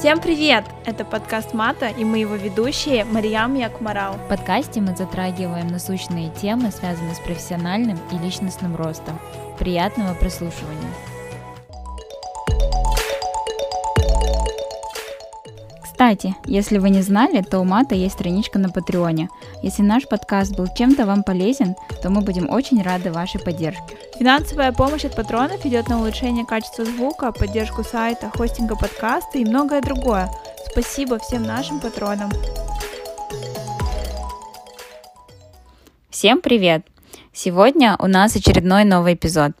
Всем привет! Это подкаст Мата, и мы его ведущие Мариям Якмарал. В подкасте мы затрагиваем насущные темы, связанные с профессиональным и личностным ростом. Приятного прослушивания! Кстати, если вы не знали, то у Мата есть страничка на Патреоне. Если наш подкаст был чем-то вам полезен, то мы будем очень рады вашей поддержке. Финансовая помощь от патронов идет на улучшение качества звука, поддержку сайта, хостинга подкаста и многое другое. Спасибо всем нашим патронам. Всем привет! Сегодня у нас очередной новый эпизод,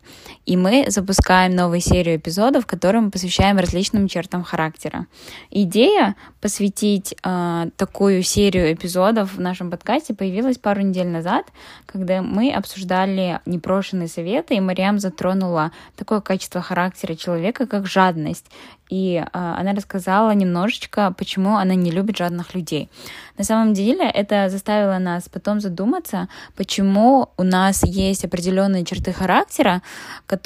и мы запускаем новую серию эпизодов, которые мы посвящаем различным чертам характера. Идея посвятить э, такую серию эпизодов в нашем подкасте появилась пару недель назад, когда мы обсуждали непрошенные советы, и Мариам затронула такое качество характера человека, как жадность и э, она рассказала немножечко, почему она не любит жадных людей. На самом деле это заставило нас потом задуматься, почему у нас есть определенные черты характера, которые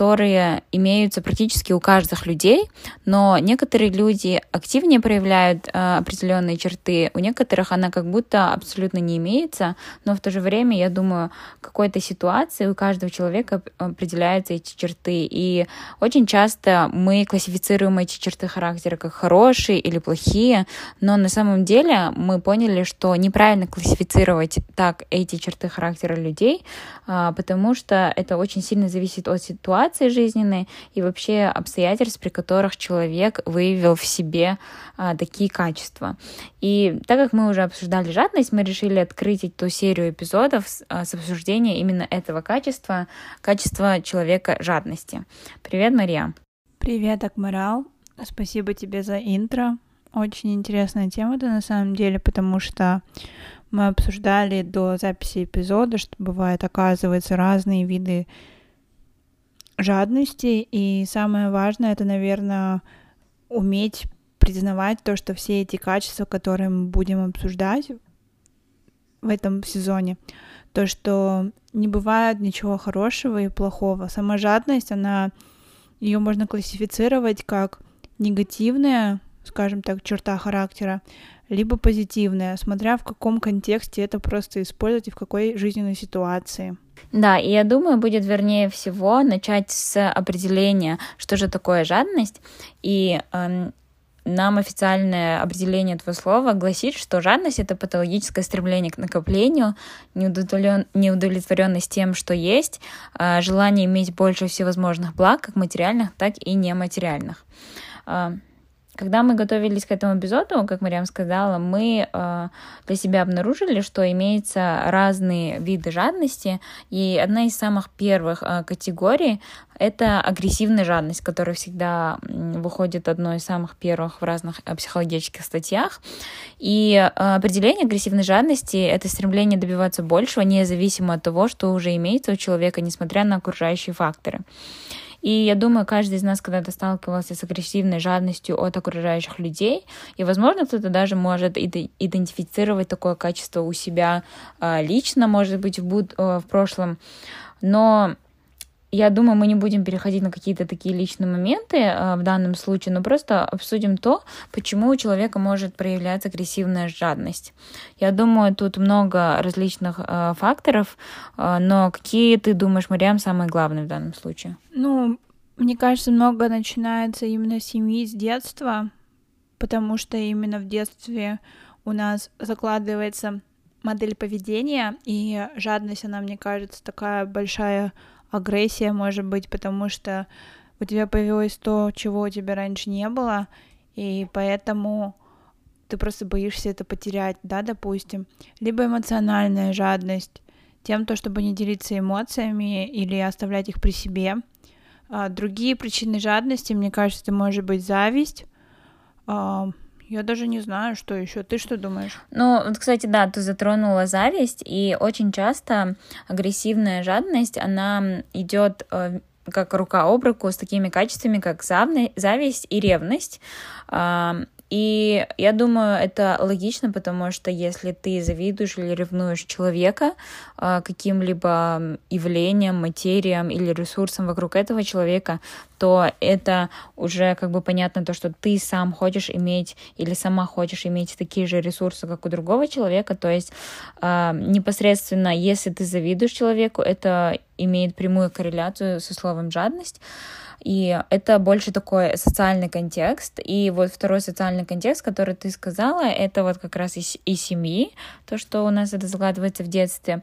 имеются практически у каждых людей, но некоторые люди активнее проявляют э, определенные черты, у некоторых она как будто абсолютно не имеется, но в то же время, я думаю, в какой-то ситуации у каждого человека определяются эти черты, и очень часто мы классифицируем эти черты характера как хорошие или плохие, но на самом деле мы поняли, что неправильно классифицировать так эти черты характера людей, а, потому что это очень сильно зависит от ситуации жизненной и вообще обстоятельств, при которых человек выявил в себе а, такие качества. И так как мы уже обсуждали жадность, мы решили открыть эту серию эпизодов с, а, с обсуждения именно этого качества, качества человека жадности. Привет, Мария. Привет, Акмарал. Спасибо тебе за интро. Очень интересная тема это на самом деле, потому что мы обсуждали до записи эпизода, что бывает, оказывается, разные виды жадности, и самое важное это, наверное, уметь признавать то, что все эти качества, которые мы будем обсуждать в этом сезоне, то, что не бывает ничего хорошего и плохого. Сама жадность, она ее можно классифицировать как негативная, скажем так, черта характера, либо позитивная, смотря в каком контексте это просто использовать и в какой жизненной ситуации. Да, и я думаю, будет вернее всего начать с определения, что же такое жадность, и э, нам официальное определение этого слова гласит, что жадность — это патологическое стремление к накоплению, неудовлетворен... неудовлетворенность тем, что есть, э, желание иметь больше всевозможных благ, как материальных, так и нематериальных. А, когда мы готовились к этому эпизоду, как Мариам сказала, мы э, для себя обнаружили, что имеются разные виды жадности, и одна из самых первых э, категорий — это агрессивная жадность, которая всегда выходит одной из самых первых в разных э, психологических статьях. И э, определение агрессивной жадности — это стремление добиваться большего, независимо от того, что уже имеется у человека, несмотря на окружающие факторы. И я думаю, каждый из нас когда-то сталкивался с агрессивной жадностью от окружающих людей, и, возможно, кто-то даже может идентифицировать такое качество у себя а, лично, может быть, в, буд- э, в прошлом. Но я думаю, мы не будем переходить на какие-то такие личные моменты э, в данном случае, но просто обсудим то, почему у человека может проявляться агрессивная жадность. Я думаю, тут много различных э, факторов, э, но какие ты думаешь, Мариам, самые главные в данном случае? Ну, мне кажется, много начинается именно с семьи, с детства, потому что именно в детстве у нас закладывается модель поведения, и жадность, она, мне кажется, такая большая агрессия, может быть, потому что у тебя появилось то, чего у тебя раньше не было, и поэтому ты просто боишься это потерять, да, допустим. Либо эмоциональная жадность, тем то, чтобы не делиться эмоциями или оставлять их при себе. А другие причины жадности, мне кажется, это может быть зависть, а, я даже не знаю, что еще. Ты что думаешь? Ну, вот, кстати, да, ты затронула зависть, и очень часто агрессивная жадность, она идет э, как рука об руку с такими качествами, как зависть и ревность. И я думаю, это логично, потому что если ты завидуешь или ревнуешь человека э, каким-либо явлением, материям или ресурсом вокруг этого человека, то это уже как бы понятно то, что ты сам хочешь иметь или сама хочешь иметь такие же ресурсы, как у другого человека. То есть э, непосредственно, если ты завидуешь человеку, это имеет прямую корреляцию со словом жадность. И это больше такой социальный контекст. И вот второй социальный контекст, который ты сказала, это вот как раз из, из семьи, то, что у нас это закладывается в детстве.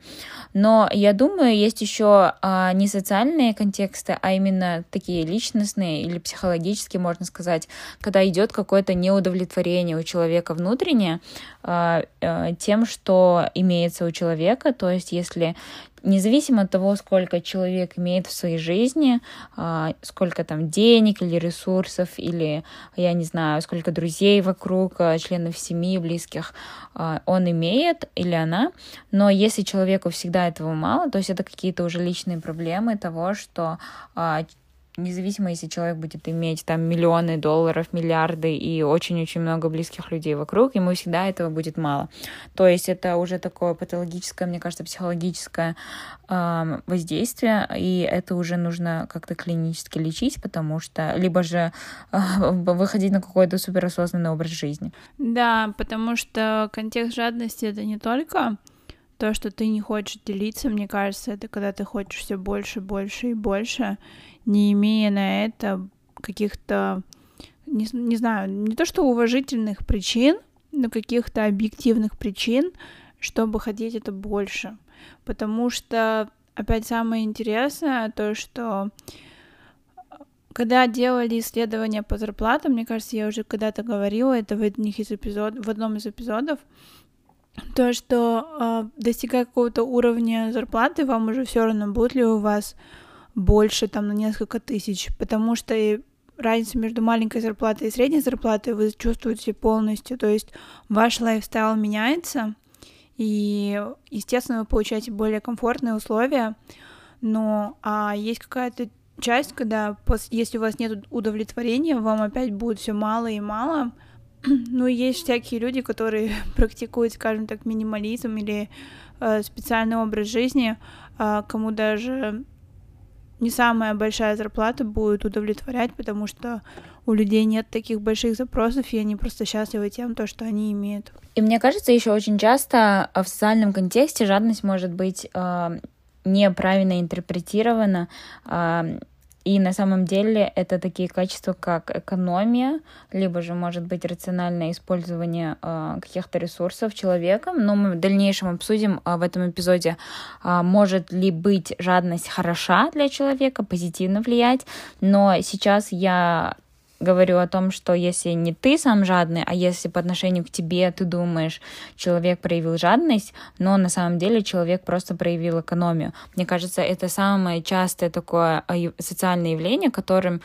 Но я думаю, есть еще а, не социальные контексты, а именно такие личностные или психологические, можно сказать, когда идет какое-то неудовлетворение у человека внутреннее а, а, тем, что имеется у человека. То есть, если независимо от того, сколько человек имеет в своей жизни, а, сколько там денег или ресурсов, или, я не знаю, сколько друзей вокруг, а, членов семьи, близких а, он имеет или она, но если человеку всегда этого мало, то есть это какие-то уже личные проблемы того, что независимо, если человек будет иметь там миллионы долларов, миллиарды и очень-очень много близких людей вокруг, ему всегда этого будет мало. То есть это уже такое патологическое, мне кажется, психологическое э, воздействие, и это уже нужно как-то клинически лечить, потому что либо же э, выходить на какой-то суперосознанный образ жизни. Да, потому что контекст жадности это не только то, что ты не хочешь делиться, мне кажется, это когда ты хочешь все больше, больше и больше, не имея на это каких-то, не, не знаю, не то что уважительных причин, но каких-то объективных причин, чтобы хотеть это больше. Потому что, опять самое интересное, то, что когда делали исследования по зарплатам, мне кажется, я уже когда-то говорила это в, одних из эпизод, в одном из эпизодов, то, что э, достигая какого-то уровня зарплаты, вам уже все равно будет ли у вас больше там на несколько тысяч, потому что и разница между маленькой зарплатой и средней зарплатой вы чувствуете полностью, то есть ваш лайфстайл меняется, и, естественно, вы получаете более комфортные условия, но а есть какая-то часть, когда если у вас нет удовлетворения, вам опять будет все мало и мало, ну, есть всякие люди, которые практикуют, скажем так, минимализм или э, специальный образ жизни, э, кому даже не самая большая зарплата будет удовлетворять, потому что у людей нет таких больших запросов, и они просто счастливы тем, то, что они имеют. И мне кажется, еще очень часто в социальном контексте жадность может быть э, неправильно интерпретирована. Э, и на самом деле это такие качества, как экономия, либо же, может быть, рациональное использование э, каких-то ресурсов человеком. Но мы в дальнейшем обсудим э, в этом эпизоде, э, может ли быть жадность хороша для человека, позитивно влиять. Но сейчас я говорю о том, что если не ты сам жадный, а если по отношению к тебе ты думаешь, человек проявил жадность, но на самом деле человек просто проявил экономию. Мне кажется, это самое частое такое социальное явление, которым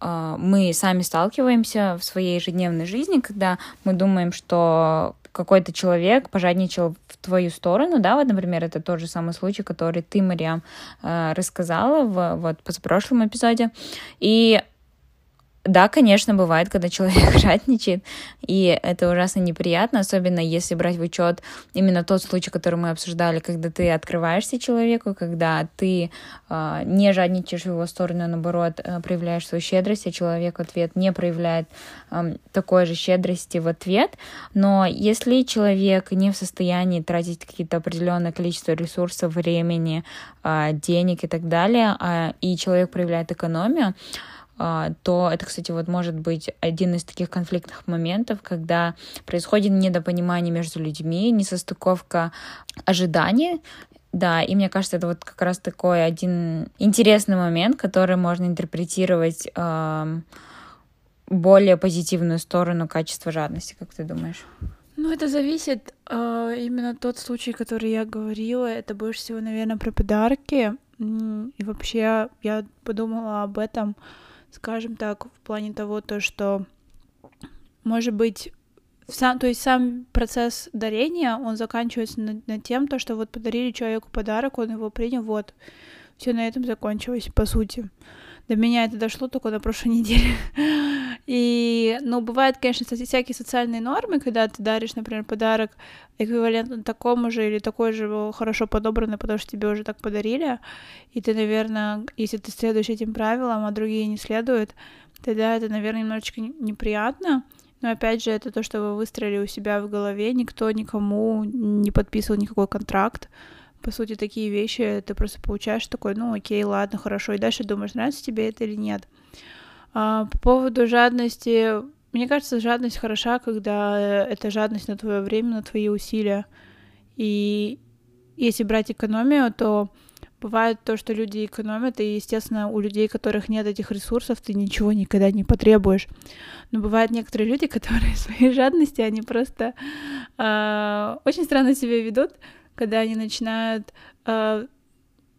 а, мы сами сталкиваемся в своей ежедневной жизни, когда мы думаем, что какой-то человек пожадничал в твою сторону, да, вот, например, это тот же самый случай, который ты, Мариам, а, рассказала в вот позапрошлом эпизоде, и да, конечно, бывает, когда человек жадничает, и это ужасно неприятно, особенно если брать в учет именно тот случай, который мы обсуждали, когда ты открываешься человеку, когда ты э, не жадничаешь в его сторону, а наоборот, э, проявляешь свою щедрость, а человек в ответ не проявляет э, такой же щедрости в ответ. Но если человек не в состоянии тратить какие-то определенное количество ресурсов, времени, э, денег и так далее, э, и человек проявляет экономию, то это, кстати, вот может быть один из таких конфликтных моментов, когда происходит недопонимание между людьми, несостыковка ожиданий, да, и мне кажется, это вот как раз такой один интересный момент, который можно интерпретировать э, более позитивную сторону качества жадности, как ты думаешь? Ну, это зависит. Э, именно тот случай, который я говорила, это больше всего, наверное, про подарки. И вообще я подумала об этом скажем так, в плане того, то, что, может быть, сам, то есть сам процесс дарения, он заканчивается над, над тем, то, что вот подарили человеку подарок, он его принял, вот, все на этом закончилось, по сути. До меня это дошло только на прошлой неделе. И, ну, бывают, конечно, всякие социальные нормы, когда ты даришь, например, подарок эквивалентно такому же или такой же хорошо подобранный, потому что тебе уже так подарили, и ты, наверное, если ты следуешь этим правилам, а другие не следуют, тогда это, наверное, немножечко неприятно, но опять же, это то, что вы выстроили у себя в голове, никто никому не подписывал никакой контракт, по сути, такие вещи ты просто получаешь такой, ну окей, ладно, хорошо, и дальше думаешь, нравится тебе это или нет. А, по поводу жадности, мне кажется, жадность хороша, когда это жадность на твое время, на твои усилия. И если брать экономию, то бывает то, что люди экономят, и, естественно, у людей, которых нет этих ресурсов, ты ничего никогда не потребуешь. Но бывают некоторые люди, которые своей жадности, они просто э, очень странно себя ведут, когда они начинают, э,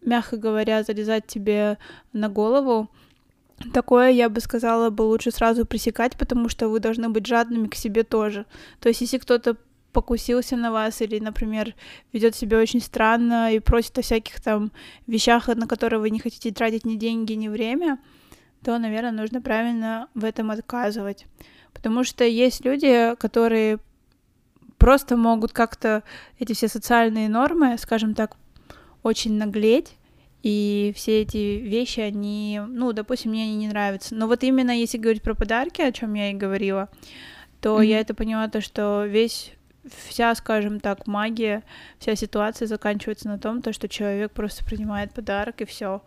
мягко говоря, залезать тебе на голову. Такое, я бы сказала, бы лучше сразу пресекать, потому что вы должны быть жадными к себе тоже. То есть, если кто-то покусился на вас или, например, ведет себя очень странно и просит о всяких там вещах, на которые вы не хотите тратить ни деньги, ни время, то, наверное, нужно правильно в этом отказывать. Потому что есть люди, которые просто могут как-то эти все социальные нормы, скажем так, очень наглеть, и все эти вещи, они, ну, допустим, мне они не нравятся. Но вот именно если говорить про подарки, о чем я и говорила, то mm-hmm. я это поняла, то, что весь вся, скажем так, магия, вся ситуация заканчивается на том, то, что человек просто принимает подарок и все.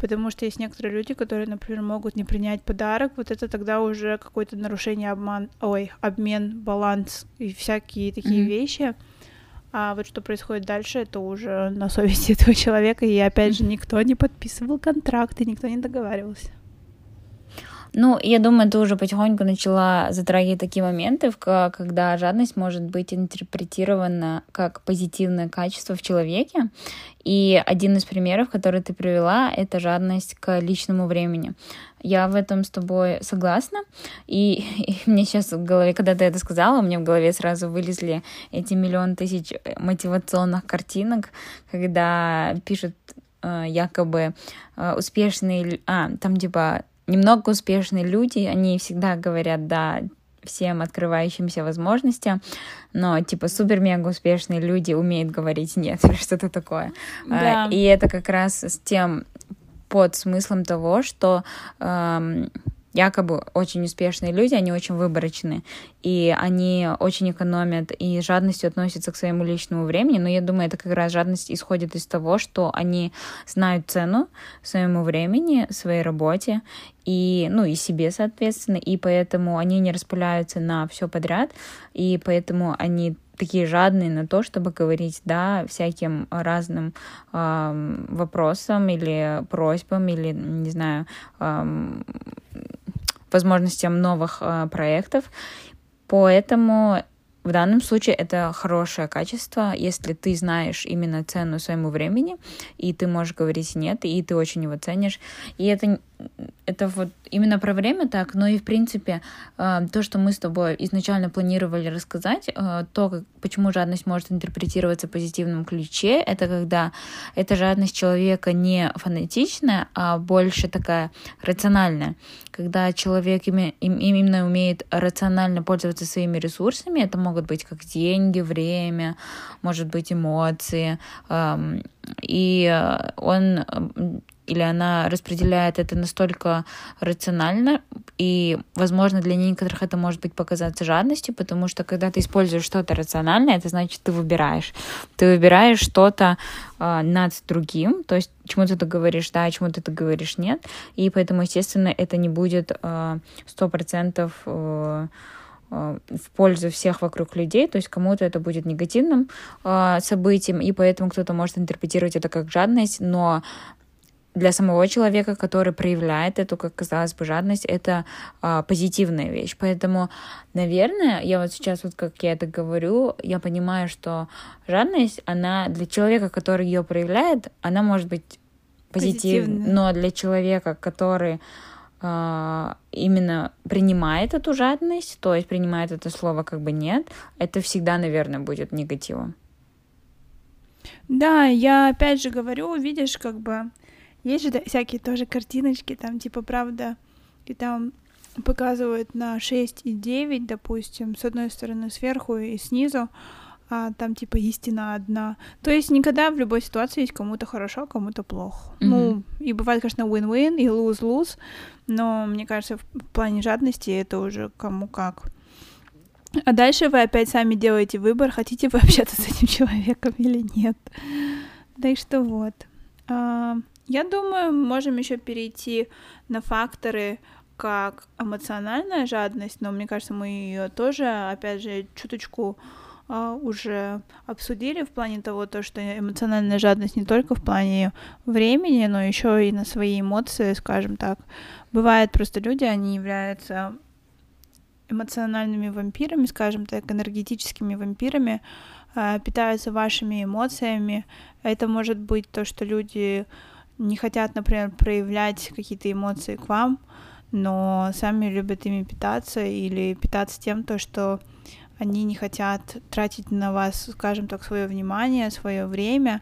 Потому что есть некоторые люди, которые, например, могут не принять подарок, вот это тогда уже какое-то нарушение обман, ой, обмен, баланс и всякие такие mm-hmm. вещи. А вот что происходит дальше, это уже на совести этого человека. И опять же, никто не подписывал контракты, никто не договаривался. Ну, я думаю, ты уже потихоньку начала затрагивать такие моменты, когда жадность может быть интерпретирована как позитивное качество в человеке. И один из примеров, который ты привела, это жадность к личному времени. Я в этом с тобой согласна. И, и мне сейчас в голове, когда ты это сказала, мне в голове сразу вылезли эти миллион тысяч мотивационных картинок, когда пишут э, якобы э, успешные... А, там типа немного успешные люди, они всегда говорят «да», всем открывающимся возможностям, но типа супер-мега успешные люди умеют говорить нет что-то такое. Да. И это как раз с тем под смыслом того, что эм, якобы очень успешные люди, они очень выборочны, и они очень экономят и жадностью относятся к своему личному времени, но я думаю, это как раз жадность исходит из того, что они знают цену своему времени, своей работе, и, ну, и себе, соответственно, и поэтому они не распыляются на все подряд, и поэтому они такие жадные на то, чтобы говорить да всяким разным э, вопросам или просьбам или не знаю э, возможностям новых э, проектов. Поэтому в данном случае это хорошее качество, если ты знаешь именно цену своему времени, и ты можешь говорить нет, и ты очень его ценишь. И это это вот именно про время так, но и в принципе э, то, что мы с тобой изначально планировали рассказать, э, то, как, почему жадность может интерпретироваться в позитивном ключе, это когда эта жадность человека не фанатичная, а больше такая рациональная. Когда человек именно умеет рационально пользоваться своими ресурсами, это могут быть как деньги, время, может быть эмоции, эм, и он или она распределяет это настолько рационально, и, возможно, для некоторых это может быть показаться жадностью, потому что когда ты используешь что-то рациональное, это значит, ты выбираешь. Ты выбираешь что-то э, над другим, то есть чему-то ты говоришь да, чему-то ты говоришь нет, и поэтому, естественно, это не будет сто процентов э, в пользу всех вокруг людей, то есть кому-то это будет негативным э, событием, и поэтому кто-то может интерпретировать это как жадность, но для самого человека, который проявляет эту, как казалось бы, жадность, это а, позитивная вещь. Поэтому, наверное, я вот сейчас, вот как я это говорю, я понимаю, что жадность, она для человека, который ее проявляет, она может быть позитивной, но для человека, который а, именно принимает эту жадность, то есть принимает это слово как бы нет, это всегда, наверное, будет негативом. Да, я опять же говорю, видишь, как бы есть же всякие тоже картиночки, там, типа, правда, и там показывают на 6 и 9, допустим, с одной стороны сверху и снизу, а там типа истина одна. То есть никогда в любой ситуации есть кому-то хорошо, а кому-то плохо. Mm-hmm. Ну, и бывает, конечно, win-win и lose-lose, но мне кажется, в плане жадности это уже кому как. А дальше вы опять сами делаете выбор, хотите вы общаться с этим человеком или нет. Так что вот. А, я думаю, можем еще перейти на факторы, как эмоциональная жадность, но мне кажется, мы ее тоже, опять же, чуточку Uh, уже обсудили в плане того, то, что эмоциональная жадность не только в плане времени, но еще и на свои эмоции, скажем так. Бывает просто люди, они являются эмоциональными вампирами, скажем так, энергетическими вампирами, uh, питаются вашими эмоциями. Это может быть то, что люди не хотят, например, проявлять какие-то эмоции к вам, но сами любят ими питаться или питаться тем, то, что они не хотят тратить на вас, скажем так, свое внимание, свое время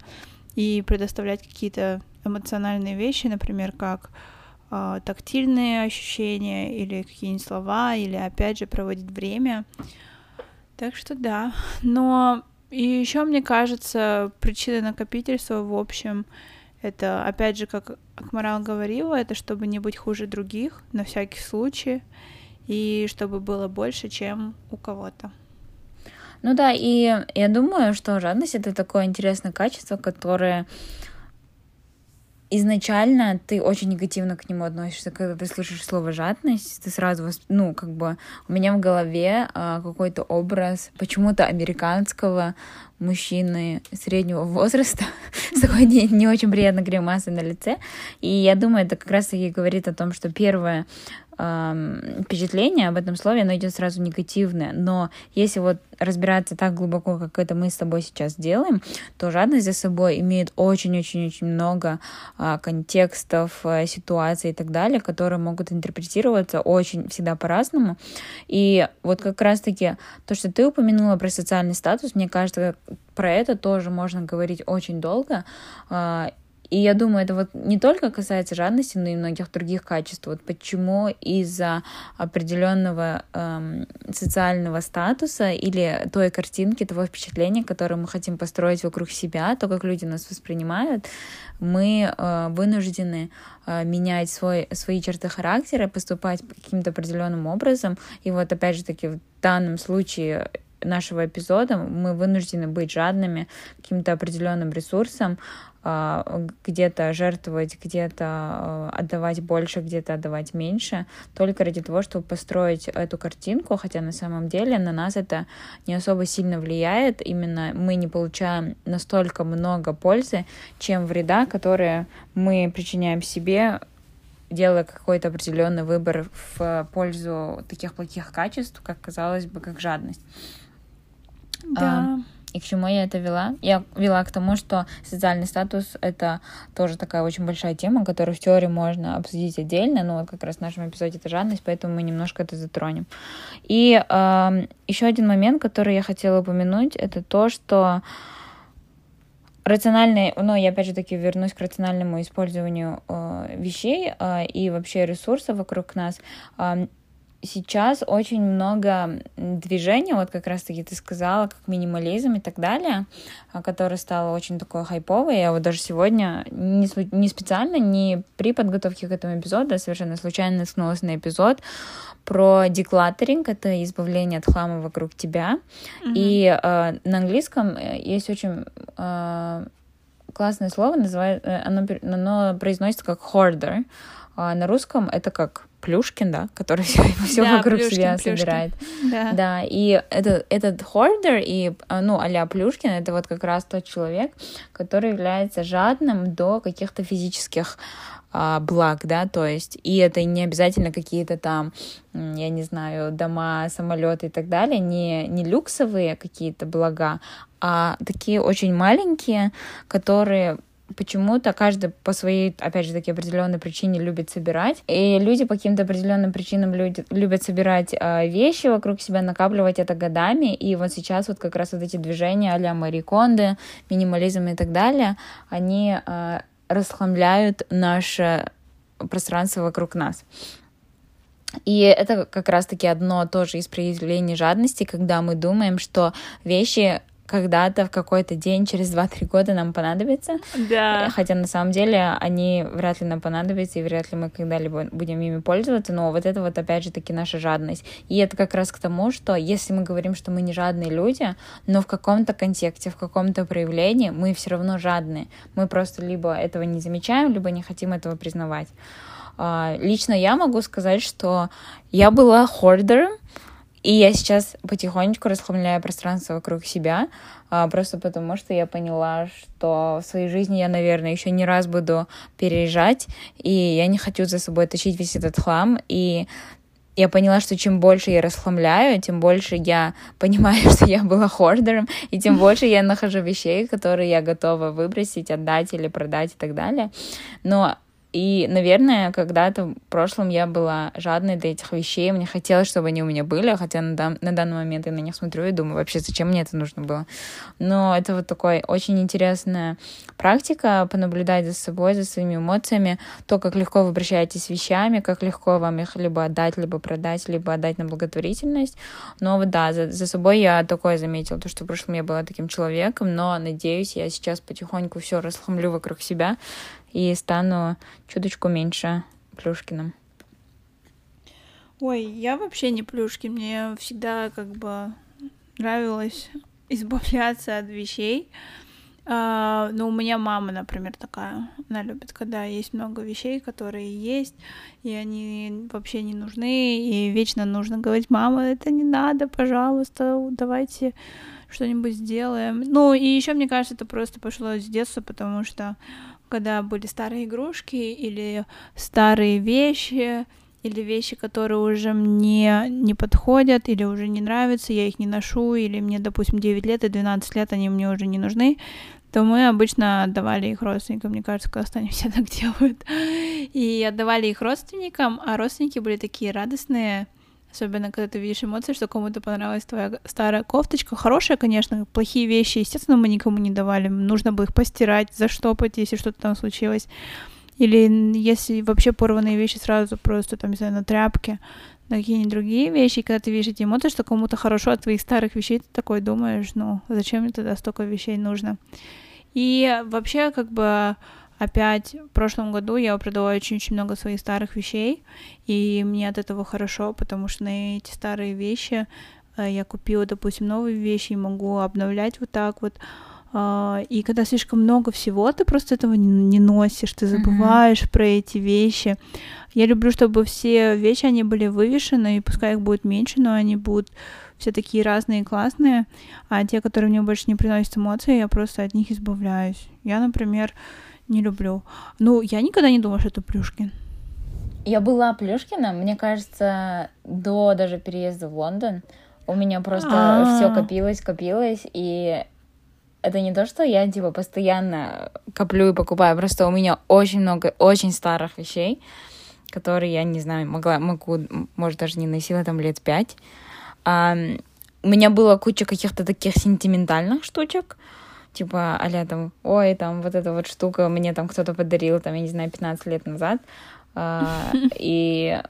и предоставлять какие-то эмоциональные вещи, например, как э, тактильные ощущения или какие-нибудь слова, или опять же проводить время. Так что да. Но и еще мне кажется, причина накопительства, в общем, это опять же, как Акмарал говорила, это чтобы не быть хуже других на всякий случай, и чтобы было больше, чем у кого-то. Ну да, и я думаю, что жадность это такое интересное качество, которое изначально ты очень негативно к нему относишься, когда ты слышишь слово жадность, ты сразу, ну, как бы у меня в голове а, какой-то образ почему-то американского мужчины среднего возраста с такой не, не очень приятной гримасой на лице. И я думаю, это как раз-таки говорит о том, что первое впечатление об этом слове, оно идет сразу негативное. Но если вот разбираться так глубоко, как это мы с тобой сейчас делаем, то жадность за собой имеет очень-очень-очень много а, контекстов, а, ситуаций и так далее, которые могут интерпретироваться очень всегда по-разному. И вот как раз-таки то, что ты упомянула про социальный статус, мне кажется, про это тоже можно говорить очень долго. А, и я думаю, это вот не только касается жадности, но и многих других качеств. Вот почему из-за определенного эм, социального статуса или той картинки, того впечатления, которое мы хотим построить вокруг себя, то, как люди нас воспринимают, мы э, вынуждены э, менять свой, свои черты характера, поступать каким-то определенным образом. И вот опять же таки в данном случае нашего эпизода мы вынуждены быть жадными каким-то определенным ресурсом, а, где-то жертвовать, где-то а, отдавать больше, где-то отдавать меньше, только ради того, чтобы построить эту картинку, хотя на самом деле на нас это не особо сильно влияет, именно мы не получаем настолько много пользы, чем вреда, которые мы причиняем себе делая какой-то определенный выбор в пользу таких плохих качеств, как казалось бы, как жадность. Да. И к чему я это вела? Я вела к тому, что социальный статус — это тоже такая очень большая тема, которую в теории можно обсудить отдельно, но вот как раз в нашем эпизоде это жадность, поэтому мы немножко это затронем. И э, еще один момент, который я хотела упомянуть, это то, что рациональный, ну, я опять же таки вернусь к рациональному использованию э, вещей э, и вообще ресурсов вокруг нас. Э, сейчас очень много движения, вот как раз-таки ты сказала, как минимализм и так далее, а, которое стало очень такое хайповое. Я вот даже сегодня не, не специально, не при подготовке к этому эпизоду, а совершенно случайно наткнулась на эпизод про деклатеринг, это избавление от хлама вокруг тебя. Mm-hmm. И э, на английском э, есть очень э, классное слово, называется, э, оно, оно произносится как hoarder, а на русском это как Плюшкин, да, который все, да, вокруг Плюшкин, себя Плюшкин. собирает. Да. да, и это, этот хордер и, а, ну, а Плюшкин, это вот как раз тот человек, который является жадным до каких-то физических а, благ, да, то есть, и это не обязательно какие-то там, я не знаю, дома, самолеты и так далее, не, не люксовые какие-то блага, а такие очень маленькие, которые почему-то каждый по своей, опять же таки, определенной причине любит собирать. И люди по каким-то определенным причинам люди, любят собирать э, вещи вокруг себя, накапливать это годами. И вот сейчас вот как раз вот эти движения а-ля Мари Кондо, минимализм и так далее, они э, расхламляют наше пространство вокруг нас. И это как раз-таки одно тоже из проявлений жадности, когда мы думаем, что вещи когда-то в какой-то день через 2-3 года нам понадобятся. Да. Хотя на самом деле они вряд ли нам понадобятся, и вряд ли мы когда-либо будем ими пользоваться, но вот это вот опять же таки наша жадность. И это как раз к тому, что если мы говорим, что мы не жадные люди, но в каком-то контексте, в каком-то проявлении мы все равно жадные. Мы просто либо этого не замечаем, либо не хотим этого признавать. А, лично я могу сказать, что я была хордером, и я сейчас потихонечку расхламляю пространство вокруг себя, а, просто потому что я поняла, что в своей жизни я, наверное, еще не раз буду переезжать, и я не хочу за собой тащить весь этот хлам, и я поняла, что чем больше я расхламляю, тем больше я понимаю, что я была хордером, и тем больше я нахожу вещей, которые я готова выбросить, отдать или продать и так далее. Но и, наверное, когда-то в прошлом я была жадной до этих вещей, мне хотелось, чтобы они у меня были, хотя на, дан- на данный момент я на них смотрю и думаю, вообще, зачем мне это нужно было. Но это вот такой очень интересная практика, понаблюдать за собой, за своими эмоциями, то, как легко вы обращаетесь с вещами, как легко вам их либо отдать, либо продать, либо отдать на благотворительность. Но вот да, за, за собой я такое заметила, то, что в прошлом я была таким человеком, но, надеюсь, я сейчас потихоньку все расхламлю вокруг себя, и стану чуточку меньше Плюшкиным. Ой, я вообще не Плюшкин. Мне всегда как бы нравилось избавляться от вещей. Uh, ну, у меня мама, например, такая. Она любит, когда есть много вещей, которые есть, и они вообще не нужны, и вечно нужно говорить, мама, это не надо, пожалуйста, давайте что-нибудь сделаем. Ну, и еще, мне кажется, это просто пошло с детства, потому что когда были старые игрушки или старые вещи, или вещи, которые уже мне не подходят, или уже не нравятся, я их не ношу, или мне, допустим, 9 лет и 12 лет они мне уже не нужны, то мы обычно отдавали их родственникам. Мне кажется, в Казахстане все так делают. И отдавали их родственникам, а родственники были такие радостные, Особенно, когда ты видишь эмоции, что кому-то понравилась твоя старая кофточка. Хорошая, конечно, плохие вещи, естественно, мы никому не давали. Нужно было их постирать, заштопать, если что-то там случилось. Или если вообще порванные вещи сразу просто, там, не знаю, на тряпке, на какие-нибудь другие вещи. И когда ты видишь эти эмоции, что кому-то хорошо от твоих старых вещей, ты такой думаешь, ну, зачем мне тогда столько вещей нужно? И вообще, как бы, опять в прошлом году я продала очень-очень много своих старых вещей, и мне от этого хорошо, потому что на эти старые вещи э, я купила, допустим, новые вещи и могу обновлять вот так вот. А, и когда слишком много всего, ты просто этого не носишь, ты забываешь mm-hmm. про эти вещи. Я люблю, чтобы все вещи, они были вывешены, и пускай их будет меньше, но они будут все такие разные и классные, а те, которые мне больше не приносят эмоций, я просто от них избавляюсь. Я, например, не люблю. Ну, я никогда не думала, что это Плюшкин. Я была Плюшкина, мне кажется, до даже переезда в Лондон. У меня просто все копилось, копилось, и это не то, что я типа постоянно коплю и покупаю, просто у меня очень много очень старых вещей, которые я не знаю, могла, могу, может даже не носила там лет пять. А, у меня была куча каких-то таких сентиментальных штучек, типа, а там, ой, там, вот эта вот штука мне там кто-то подарил, там, я не знаю, 15 лет назад, а, и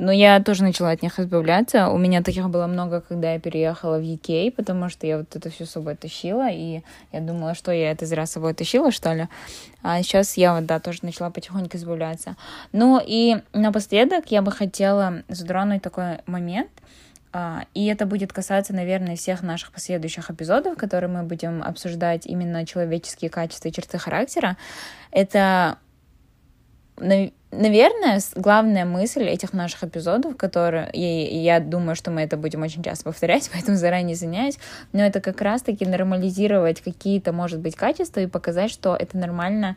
но я тоже начала от них избавляться. У меня таких было много, когда я переехала в UK, потому что я вот это все с собой тащила, и я думала, что я это зря с собой тащила, что ли. А сейчас я вот, да, тоже начала потихоньку избавляться. Ну и напоследок я бы хотела затронуть такой момент, и это будет касаться, наверное, всех наших последующих эпизодов, которые мы будем обсуждать именно человеческие качества и черты характера. Это, наверное, главная мысль этих наших эпизодов, которые, и я думаю, что мы это будем очень часто повторять, поэтому заранее извиняюсь, но это как раз-таки нормализировать какие-то, может быть, качества и показать, что это нормально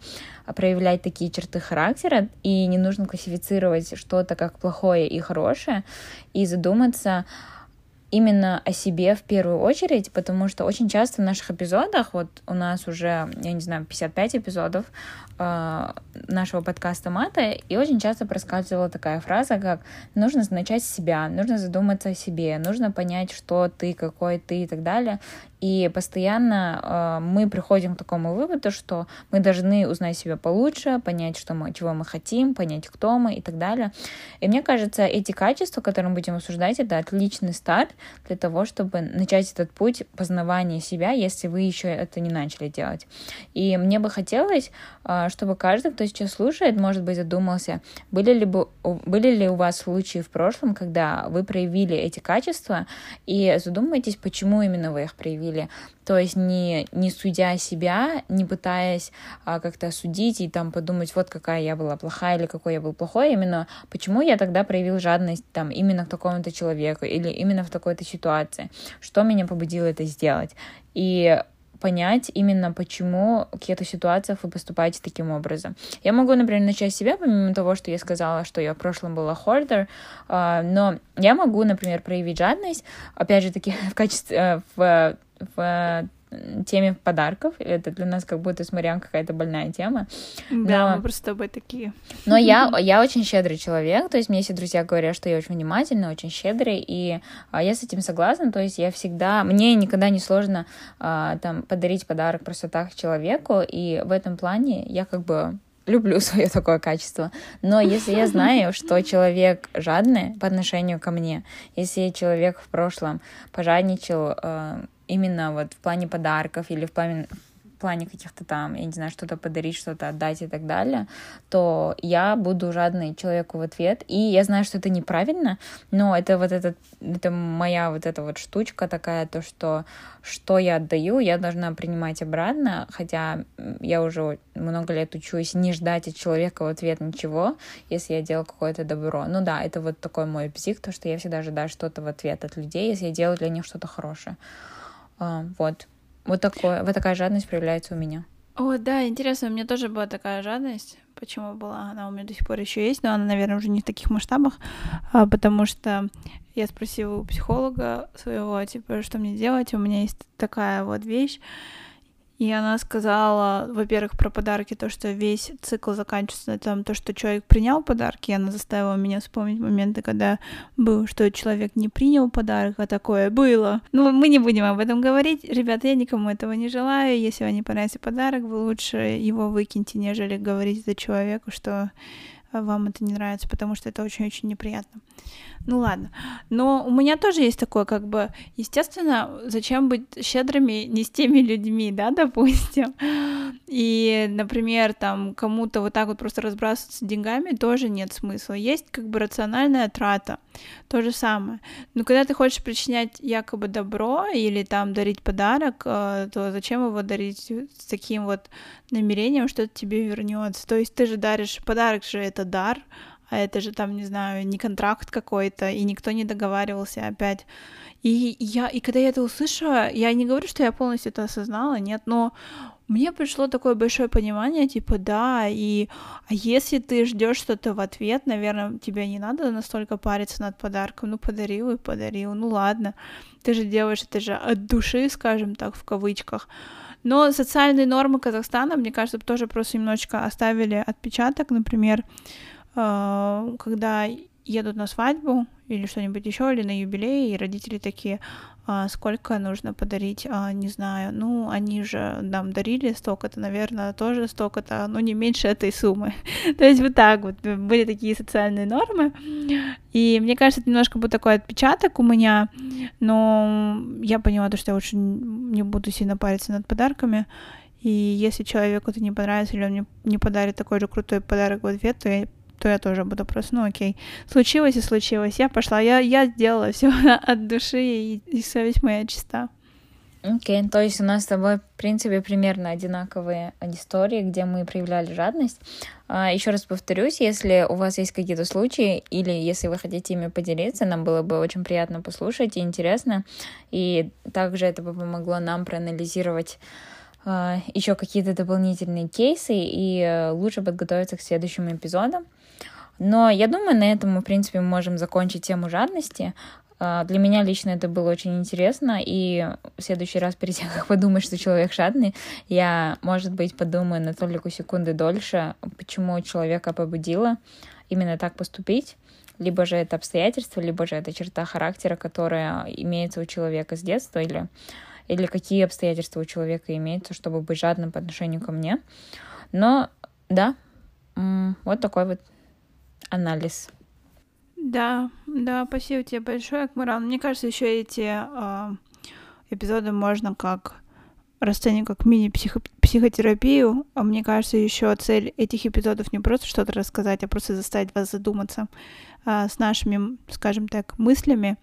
проявлять такие черты характера, и не нужно классифицировать что-то как плохое и хорошее, и задуматься, именно о себе в первую очередь, потому что очень часто в наших эпизодах, вот у нас уже, я не знаю, 55 эпизодов э, нашего подкаста «Мата», и очень часто проскальзывала такая фраза, как «нужно начать с себя, нужно задуматься о себе, нужно понять, что ты, какой ты и так далее». И постоянно э, мы приходим к такому выводу, что мы должны узнать себя получше, понять, что мы, чего мы хотим, понять, кто мы и так далее. И мне кажется, эти качества, которые мы будем обсуждать, это отличный старт для того, чтобы начать этот путь познавания себя, если вы еще это не начали делать. И мне бы хотелось, э, чтобы каждый, кто сейчас слушает, может быть, задумался, были ли, бы, были ли у вас случаи в прошлом, когда вы проявили эти качества, и задумайтесь, почему именно вы их проявили проявили. То есть не, не судя себя, не пытаясь а, как-то судить и там подумать, вот какая я была плохая или какой я был плохой, именно почему я тогда проявил жадность там именно к такому-то человеку или именно в такой-то ситуации, что меня побудило это сделать. И понять именно, почему в каких-то ситуациях вы поступаете таким образом. Я могу, например, начать с себя, помимо того, что я сказала, что я в прошлом была хордер, но я могу, например, проявить жадность, опять же таки, в качестве, э, в в теме подарков. Это для нас как будто с Мариан какая-то больная тема. Да, но... мы просто с тобой такие. Но я, я очень щедрый человек, то есть мне все друзья говорят, что я очень внимательный, очень щедрый, и а, я с этим согласна, то есть я всегда, мне никогда не сложно а, там подарить подарок просто так человеку, и в этом плане я как бы люблю свое такое качество. Но если я знаю, что человек жадный по отношению ко мне, если человек в прошлом пожадничал, э, именно вот в плане подарков или в плане, в плане каких-то там, я не знаю, что-то подарить, что-то отдать и так далее, то я буду жадной человеку в ответ. И я знаю, что это неправильно, но это вот этот, это моя вот эта вот штучка такая, то, что что я отдаю, я должна принимать обратно, хотя я уже много лет учусь не ждать от человека в ответ ничего, если я делаю какое-то добро. Ну да, это вот такой мой псих, то, что я всегда ожидаю что-то в ответ от людей, если я делаю для них что-то хорошее. А, вот. Вот, такое, вот такая жадность проявляется у меня. О, да, интересно, у меня тоже была такая жадность. Почему была? Она у меня до сих пор еще есть, но она, наверное, уже не в таких масштабах, а, потому что я спросила у психолога своего, типа, что мне делать, у меня есть такая вот вещь, и она сказала, во-первых, про подарки, то, что весь цикл заканчивается на том, то, что человек принял подарки, и она заставила меня вспомнить моменты, когда был, что человек не принял подарок, а такое было. Ну, мы не будем об этом говорить. Ребята, я никому этого не желаю. Если вам не понравится подарок, вы лучше его выкиньте, нежели говорить за человеку, что вам это не нравится, потому что это очень-очень неприятно. Ну ладно. Но у меня тоже есть такое, как бы, естественно, зачем быть щедрыми не с теми людьми, да, допустим. И, например, там кому-то вот так вот просто разбрасываться деньгами тоже нет смысла. Есть как бы рациональная трата. То же самое. Но когда ты хочешь причинять якобы добро или там дарить подарок, э, то зачем его дарить с таким вот намерением, что это тебе вернется? То есть ты же даришь подарок же это дар, а это же там, не знаю, не контракт какой-то, и никто не договаривался опять. И я, и когда я это услышала, я не говорю, что я полностью это осознала, нет, но мне пришло такое большое понимание, типа, да, и а если ты ждешь что-то в ответ, наверное, тебе не надо настолько париться над подарком, ну, подарил и подарил, ну, ладно, ты же делаешь это же от души, скажем так, в кавычках, но социальные нормы Казахстана, мне кажется, тоже просто немножечко оставили отпечаток, например, а, когда едут на свадьбу или что-нибудь еще, или на юбилей, и родители такие, сколько нужно подарить, а, не знаю, ну, они же нам дарили столько-то, наверное, тоже столько-то, но не меньше этой суммы. То есть вот так вот были такие социальные нормы, и мне кажется, это немножко был такой отпечаток у меня, но я поняла, то, что я очень не буду сильно париться над подарками, и если человеку это не понравится, или он мне не подарит такой же крутой подарок в ответ, то я то я тоже буду просто, ну окей, случилось и случилось, я пошла, я, я сделала все от души, и, и совесть моя чиста. Окей, okay. то есть у нас с тобой, в принципе, примерно одинаковые истории, где мы проявляли жадность. А, еще раз повторюсь, если у вас есть какие-то случаи, или если вы хотите ими поделиться, нам было бы очень приятно послушать и интересно. И также это бы помогло нам проанализировать а, еще какие-то дополнительные кейсы и э, лучше подготовиться к следующим эпизодам. Но я думаю, на этом мы, в принципе, можем закончить тему жадности. А, для меня лично это было очень интересно, и в следующий раз перед тем, как подумать, что человек жадный, я, может быть, подумаю на толику секунды дольше, почему человека побудило именно так поступить, либо же это обстоятельства, либо же это черта характера, которая имеется у человека с детства, или, или какие обстоятельства у человека имеются, чтобы быть жадным по отношению ко мне. Но да, вот такой вот анализ. Да, да, спасибо тебе большое, Акмаран. Мне кажется, еще эти э, эпизоды можно как расценить как мини-психотерапию. А мне кажется, еще цель этих эпизодов не просто что-то рассказать, а просто заставить вас задуматься э, с нашими, скажем так, мыслями.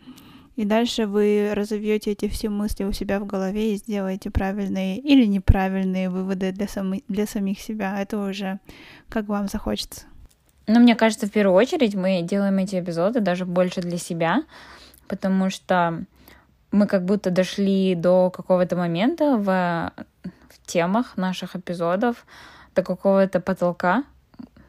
И дальше вы разовьете эти все мысли у себя в голове и сделаете правильные или неправильные выводы для, сам... для самих себя. Это уже как вам захочется. Ну, мне кажется, в первую очередь мы делаем эти эпизоды даже больше для себя, потому что мы как будто дошли до какого-то момента в, в темах наших эпизодов, до какого-то потолка,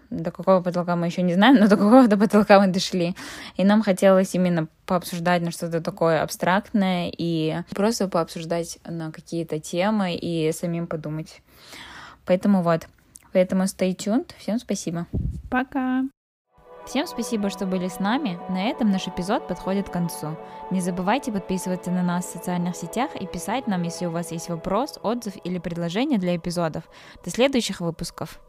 до какого потолка мы еще не знаем, но до какого-то потолка мы дошли. И нам хотелось именно пообсуждать на что-то такое абстрактное и просто пообсуждать на какие-то темы и самим подумать. Поэтому вот. Поэтому stay tuned. Всем спасибо. Пока. Всем спасибо, что были с нами. На этом наш эпизод подходит к концу. Не забывайте подписываться на нас в социальных сетях и писать нам, если у вас есть вопрос, отзыв или предложение для эпизодов. До следующих выпусков.